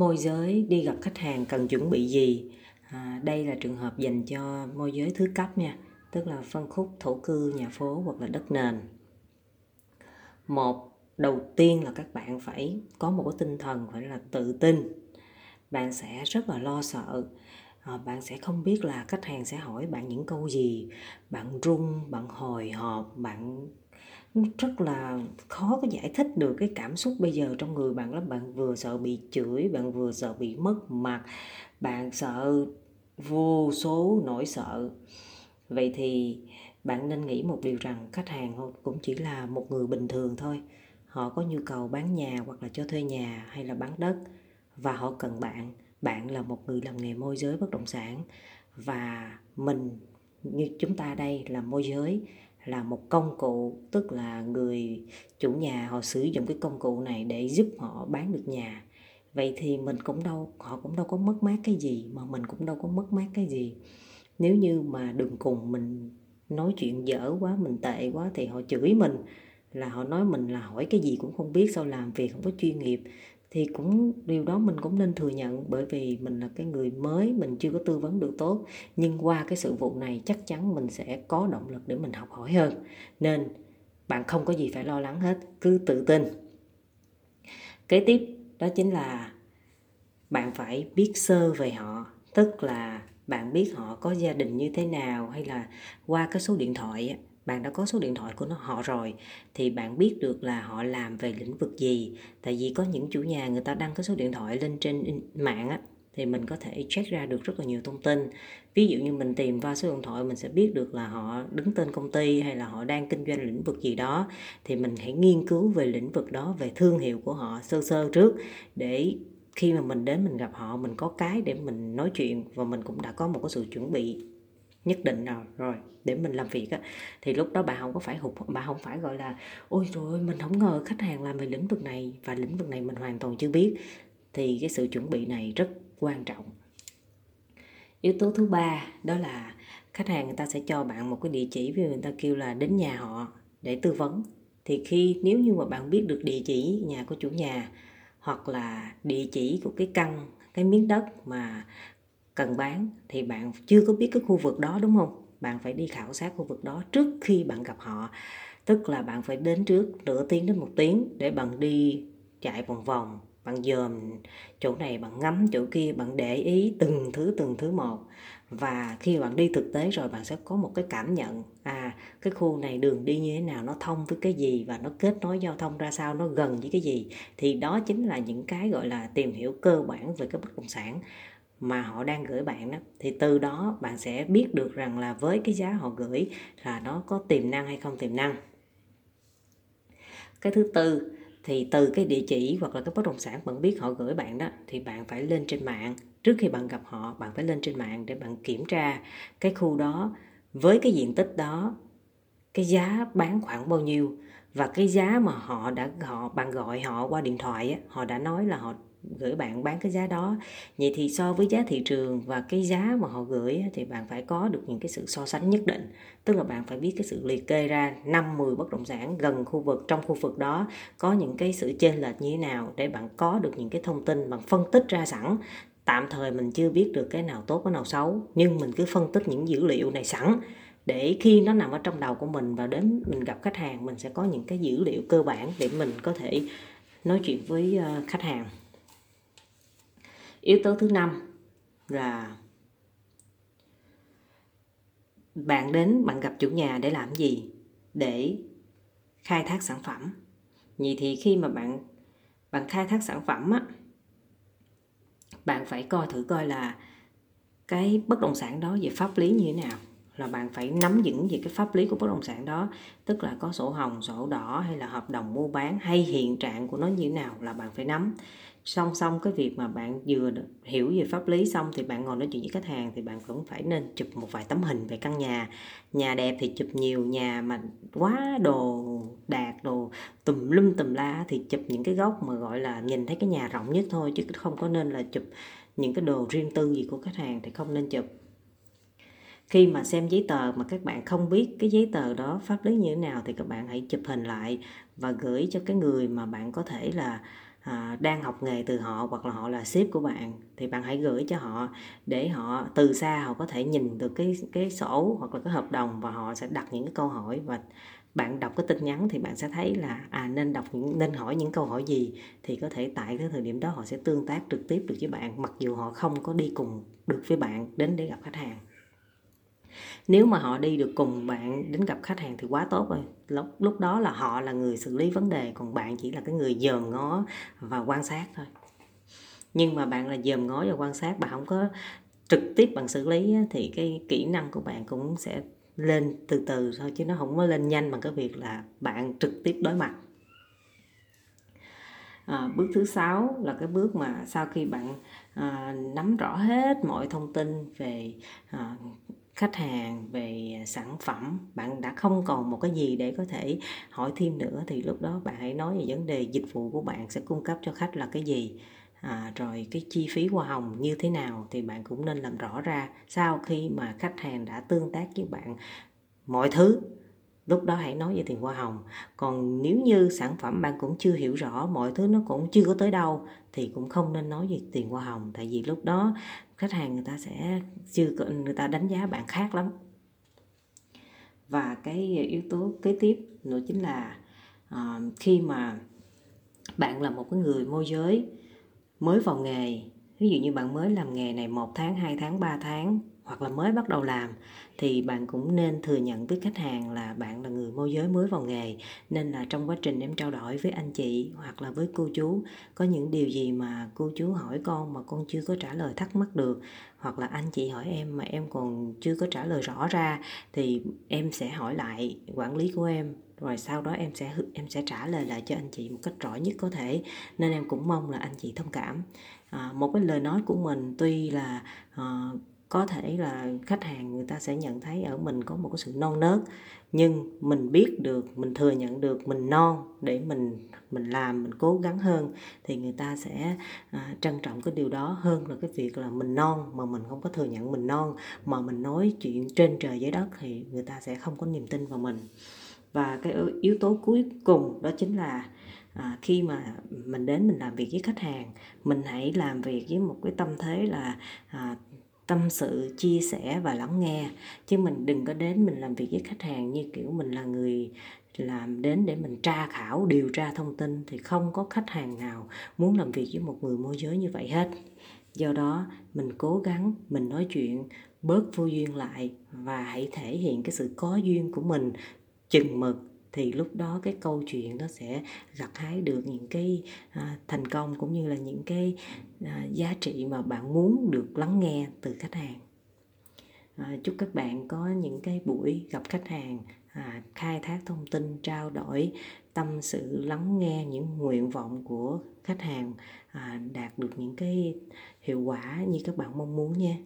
môi giới đi gặp khách hàng cần chuẩn bị gì? À, đây là trường hợp dành cho môi giới thứ cấp nha tức là phân khúc thổ cư nhà phố hoặc là đất nền. Một đầu tiên là các bạn phải có một cái tinh thần phải là tự tin. Bạn sẽ rất là lo sợ. À, bạn sẽ không biết là khách hàng sẽ hỏi bạn những câu gì bạn run bạn hồi hộp bạn rất là khó có giải thích được cái cảm xúc bây giờ trong người bạn lắm. Bạn vừa sợ bị chửi, bạn vừa sợ bị mất mặt, bạn sợ vô số nỗi sợ. Vậy thì bạn nên nghĩ một điều rằng khách hàng cũng chỉ là một người bình thường thôi. Họ có nhu cầu bán nhà hoặc là cho thuê nhà hay là bán đất. Và họ cần bạn. Bạn là một người làm nghề môi giới bất động sản. Và mình, như chúng ta đây là môi giới là một công cụ, tức là người chủ nhà họ sử dụng cái công cụ này để giúp họ bán được nhà. Vậy thì mình cũng đâu, họ cũng đâu có mất mát cái gì, mà mình cũng đâu có mất mát cái gì. Nếu như mà đường cùng mình nói chuyện dở quá, mình tệ quá thì họ chửi mình, là họ nói mình là hỏi cái gì cũng không biết, sao làm việc không có chuyên nghiệp thì cũng, điều đó mình cũng nên thừa nhận bởi vì mình là cái người mới, mình chưa có tư vấn được tốt. Nhưng qua cái sự vụ này chắc chắn mình sẽ có động lực để mình học hỏi hơn. Nên bạn không có gì phải lo lắng hết, cứ tự tin. Kế tiếp, đó chính là bạn phải biết sơ về họ. Tức là bạn biết họ có gia đình như thế nào hay là qua cái số điện thoại bạn đã có số điện thoại của nó, họ rồi, thì bạn biết được là họ làm về lĩnh vực gì. Tại vì có những chủ nhà người ta đăng cái số điện thoại lên trên mạng á, thì mình có thể check ra được rất là nhiều thông tin. Ví dụ như mình tìm qua số điện thoại, mình sẽ biết được là họ đứng tên công ty hay là họ đang kinh doanh lĩnh vực gì đó, thì mình hãy nghiên cứu về lĩnh vực đó, về thương hiệu của họ sơ sơ trước, để khi mà mình đến mình gặp họ, mình có cái để mình nói chuyện và mình cũng đã có một cái sự chuẩn bị nhất định nào rồi, để mình làm việc á. Thì lúc đó bà không có phải hụt, bà không phải, gọi là, ôi rồi mình không ngờ khách hàng làm về lĩnh vực này và lĩnh vực này mình hoàn toàn chưa biết. Thì cái sự chuẩn bị này rất quan trọng. Yếu tố thứ ba đó là khách hàng người ta sẽ cho bạn một cái địa chỉ vì người ta kêu là đến nhà họ để tư vấn. Thì khi, nếu như mà bạn biết được địa chỉ nhà của chủ nhà hoặc là địa chỉ của cái căn, cái miếng đất mà cần bán thì bạn chưa có biết cái khu vực đó, đúng không? Bạn phải đi khảo sát khu vực đó trước khi bạn gặp họ. Tức là bạn phải đến trước nửa tiếng đến một tiếng để bạn đi chạy vòng vòng, bạn dòm chỗ này, bạn ngắm chỗ kia, bạn để ý từng thứ từng thứ một. Và khi bạn đi thực tế rồi, bạn sẽ có một cái cảm nhận à cái khu này đường đi như thế nào, nó thông với cái gì và nó kết nối giao thông ra sao, nó gần với cái gì. Thì đó chính là những cái, gọi là, tìm hiểu cơ bản về cái bất động sản mà họ đang gửi bạn đó thì từ đó bạn sẽ biết được rằng là với cái giá họ gửi là nó có tiềm năng hay không tiềm năng. Cái thứ tư thì từ cái địa chỉ hoặc là cái bất động sản bạn biết họ gửi bạn đó thì bạn phải lên trên mạng. Trước khi bạn gặp họ bạn phải lên trên mạng để bạn kiểm tra cái khu đó với cái diện tích đó cái giá bán khoảng bao nhiêu và cái giá mà họ đã họ bạn gọi họ qua điện thoại á, họ đã nói là họ gửi bạn bán cái giá đó. Vậy thì so với giá thị trường và cái giá mà họ gửi thì bạn phải có được những cái sự so sánh nhất định. Tức là bạn phải biết cái sự liệt kê ra 5 10 bất động sản gần khu vực, trong khu vực đó, có những cái sự chênh lệch như thế nào để bạn có được những cái thông tin bằng phân tích ra sẵn. Tạm thời mình chưa biết được cái nào tốt, cái nào xấu, nhưng mình cứ phân tích những dữ liệu này sẵn. Để khi nó nằm ở trong đầu của mình và đến mình gặp khách hàng, mình sẽ có những cái dữ liệu cơ bản để mình có thể nói chuyện với ờ, khách hàng yếu tố thứ năm là bạn đến, bạn gặp chủ nhà để làm gì? Để khai thác sản phẩm. Vậy thì khi mà bạn bạn khai thác sản phẩm á, bạn phải coi thử coi là cái bất động sản đó về pháp lý như thế nào là bạn phải nắm vững về cái pháp lý của bất động sản đó. Tức là có sổ hồng, sổ đỏ hay là hợp đồng mua bán hay hiện trạng của nó như thế nào là bạn phải nắm. Song song cái việc mà bạn vừa hiểu về pháp lý xong thì bạn ngồi nói chuyện với khách hàng thì bạn cũng phải nên chụp một vài tấm hình về căn nhà. Nhà đẹp thì chụp nhiều, nhà mà quá đồ đạt đồ tùm lum tùm la thì chụp những cái góc mà gọi là nhìn thấy cái nhà rộng nhất thôi, chứ không có nên là chụp những cái đồ riêng tư gì của khách hàng thì không nên chụp khi mà xem giấy tờ mà các bạn không biết cái giấy tờ đó pháp lý như thế nào thì các bạn hãy chụp hình lại và gửi cho cái người mà bạn có thể là à, đang học nghề từ họ hoặc là họ là sếp của bạn. Thì bạn hãy gửi cho họ để họ từ xa họ có thể nhìn được cái cái sổ hoặc là cái hợp đồng và họ sẽ đặt những cái câu hỏi. Và bạn đọc cái tin nhắn thì bạn sẽ thấy là à nên đọc những nên hỏi những câu hỏi gì thì có thể tại cái thời điểm đó họ sẽ tương tác trực tiếp được với bạn mặc dù họ không có đi cùng được với bạn đến để gặp khách hàng nếu mà họ đi được cùng bạn đến gặp khách hàng thì quá tốt rồi. Lúc lúc đó là họ là người xử lý vấn đề còn bạn chỉ là cái người dòm ngó và quan sát thôi. Nhưng mà bạn là dòm ngó và quan sát bạn không có trực tiếp bằng xử lý thì cái kỹ năng của bạn cũng sẽ lên từ từ thôi chứ nó không có lên nhanh bằng cái việc là bạn trực tiếp đối mặt. À, bước thứ sáu là cái bước mà sau khi bạn à, nắm rõ hết mọi thông tin về à, khách hàng về à, sản phẩm bạn đã không còn một cái gì để có thể hỏi thêm nữa thì lúc đó bạn hãy nói về vấn đề dịch vụ của bạn sẽ cung cấp cho khách là cái gì à, rồi cái chi phí hoa hồng như thế nào thì bạn cũng nên làm rõ ra sau khi mà khách hàng đã tương tác với bạn mọi thứ lúc đó hãy nói về tiền hoa hồng. Còn nếu như sản phẩm bạn cũng chưa hiểu rõ mọi thứ nó cũng chưa có tới đâu thì cũng không nên nói về tiền hoa hồng. Tại vì lúc đó khách hàng người ta sẽ chưa người ta đánh giá bạn khác lắm. Và cái yếu tố kế tiếp nữa chính là uh, khi mà bạn là một cái người môi giới mới vào nghề ví dụ như bạn mới làm nghề này một tháng 2 tháng 3 tháng hoặc là mới bắt đầu làm thì bạn cũng nên thừa nhận với khách hàng là bạn là người môi giới mới vào nghề nên là trong quá trình em trao đổi với anh chị hoặc là với cô chú có những điều gì mà cô chú hỏi con mà con chưa có trả lời thắc mắc được hoặc là anh chị hỏi em mà em còn chưa có trả lời rõ ra thì em sẽ hỏi lại quản lý của em rồi sau đó em sẽ em sẽ trả lời lại cho anh chị một cách rõ nhất có thể. Nên em cũng mong là anh chị thông cảm. À, một cái lời nói của mình tuy là à, có thể là khách hàng người ta sẽ nhận thấy ở mình có một cái sự non nớt nhưng mình biết được mình thừa nhận được mình non để mình mình làm mình cố gắng hơn thì người ta sẽ à, trân trọng cái điều đó hơn là cái việc là mình non mà mình không có thừa nhận mình non mà mình nói chuyện trên trời dưới đất thì người ta sẽ không có niềm tin vào mình. Và cái yếu tố cuối cùng đó chính là à, khi mà mình đến mình làm việc với khách hàng mình hãy làm việc với một cái tâm thế là à, tâm sự, chia sẻ và lắng nghe. Chứ mình đừng có đến mình làm việc với khách hàng như kiểu mình là người làm đến để mình tra khảo, điều tra thông tin, thì không có khách hàng nào muốn làm việc với một người môi giới như vậy hết. Do đó, mình cố gắng, mình nói chuyện, bớt vô duyên lại và hãy thể hiện cái sự có duyên của mình chừng mực thì lúc đó cái câu chuyện nó sẽ gặt hái được những cái à, thành công cũng như là những cái à, giá trị mà bạn muốn được lắng nghe từ khách hàng. À, chúc các bạn có những cái buổi gặp khách hàng à, khai thác thông tin trao đổi tâm sự lắng nghe những nguyện vọng của khách hàng à, đạt được những cái hiệu quả như các bạn mong muốn nha.